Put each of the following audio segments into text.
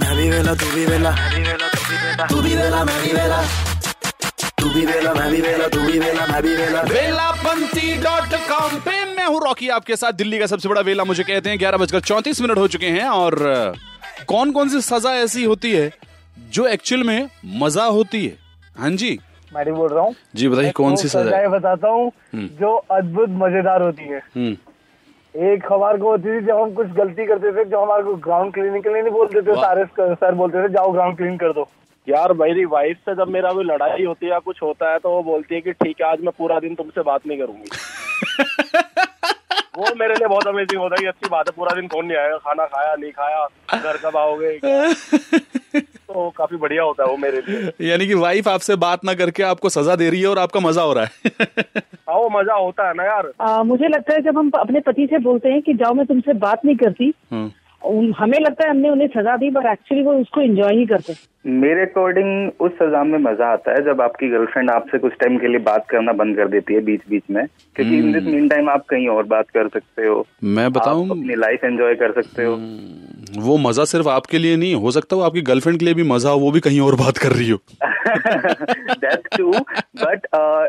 मैं भी वेला तू भी वेला तू भी वेला मैं भी वेला तू भी वेला मैं भी वेला तू भी वेला मैं भी वेला वेलापंथी डॉट कॉम पे मैं हूँ रॉकी आपके साथ दिल्ली का सबसे बड़ा वेला मुझे कहते हैं ग्यारह बजकर चौंतीस मिनट हो चुके हैं और कौन कौन सी सजा ऐसी होती है जो एक्चुअल में मज़ा होती है? हाँ जी। मैं बोल रहा हूँ। जी बताइए कौन सी सजा है? बताता हूँ जो अद्भुत मज़ेदार होती है। हम्म, एक हमारे को होती थी जब हम कुछ गलती करते थे जो हमारे को ग्राउंड क्लीनिंग के लिए नहीं बोलते थे सारे सर बोलते थे जाओ ग्राउंड क्लीन कर दो। यार मेरी वाइफ से जब मेरा कोई लड़ाई होती है या कुछ होता है तो वो बोलती है कि ठीक है आज मैं पूरा दिन तुमसे बात नहीं करूँगी। वो मेरे लिए बहुत अमेजिंग होता है कि अच्छी बात है पूरा दिन कौन नहीं आएगा खाना खाया नहीं खाया घर कब आओगे? तो काफ़ी बढ़िया होता है वो मेरे लिए। यानी कि वाइफ आपसे बात ना करके आपको सजा दे रही है और आपका मज़ा हो रहा है। मज़ा होता है ना यार? आ, मुझे लगता है जब हम अपने पति से बोलते हैं कि जाओ मैं तुमसे बात नहीं करती हम्म, हमें लगता है हमने उन्हें सजा दी पर एक्चुअली वो उसको एंजॉय ही करते हैं। मेरे अकॉर्डिंग उस सजा में मज़ा आता है जब आपकी गर्लफ्रेंड आपसे कुछ टाइम के लिए बात करना बंद कर देती है बीच बीच में। क्योंकि इन दिस मीन टाइम आप कहीं और बात कर सकते हो। मैं आप बताऊँ अपनी लाइफ एंजॉय कर सकते हो। वो मज़ा सिर्फ़ आपके लिए नहीं हो सकता वो आपकी गर्लफ्रेंड के लिए भी मज़ा हो वो भी कहीं और बात कर रही हो। That's true but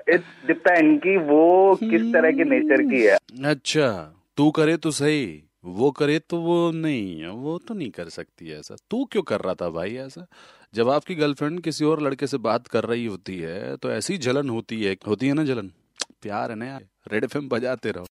it depend कि वो किस तरह के नेचर की है। अच्छा तू करे तो सही, वो करे तो वो नहीं, वो तो नहीं कर सकती ऐसा। तू क्यों कर रहा था भाई ऐसा? जब आपकी गर्लफ्रेंड किसी और लड़के से बात कर रही होती है तो ऐसी जलन होती है होती है ना जलन प्यार है ना यार रेड एफ़ बजाते रहो।